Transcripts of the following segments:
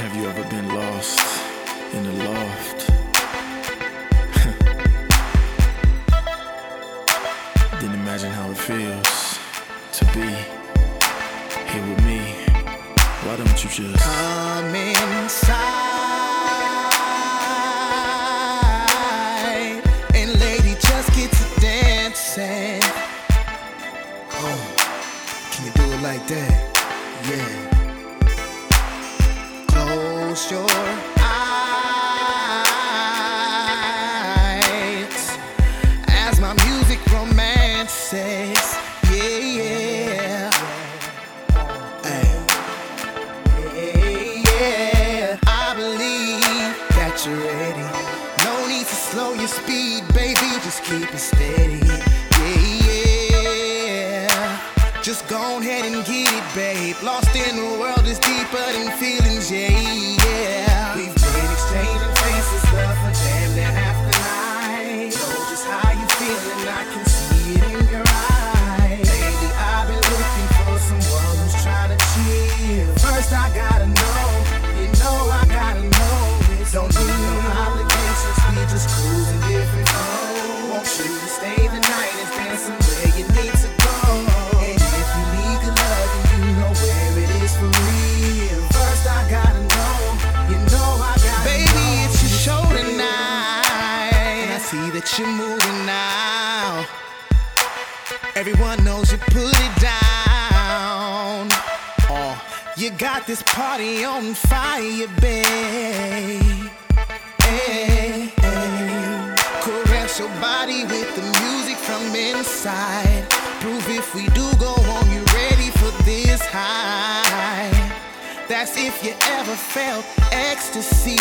Have you ever been lost in the loft? then imagine how it feels to be here with me. Why don't you just come inside? And lady, just get to dancing. Oh, can you do it like that? Yeah. Your eyes as my music romances. Yeah, yeah. Yeah, I believe that you're ready. No need to slow your speed, baby. Just keep it steady. Yeah, yeah. Just go ahead and get it, babe. Lost in the world is deeper than feelings. Yeah, yeah. See that you're moving now. Everyone knows you put it down. Oh, you got this party on fire, babe. Hey, hey. Caress your body with the music from inside. Prove if we do go on, you ready for this high. That's if you ever felt ecstasy.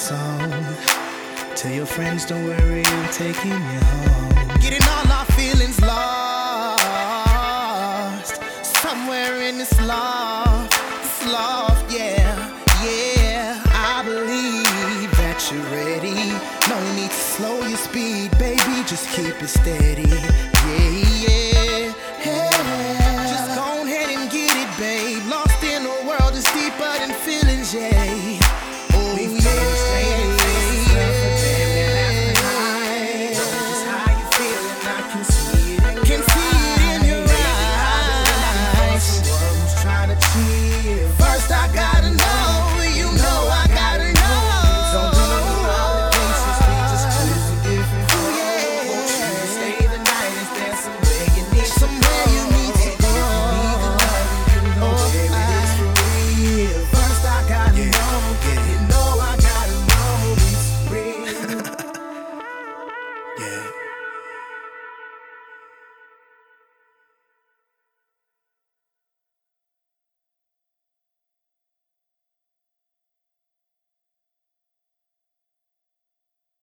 Song. Tell your friends, don't worry, I'm taking you home. Getting all our feelings lost. Somewhere in this loft, this loft, yeah, yeah. I believe that you're ready. No need to slow your speed, baby, just keep it steady.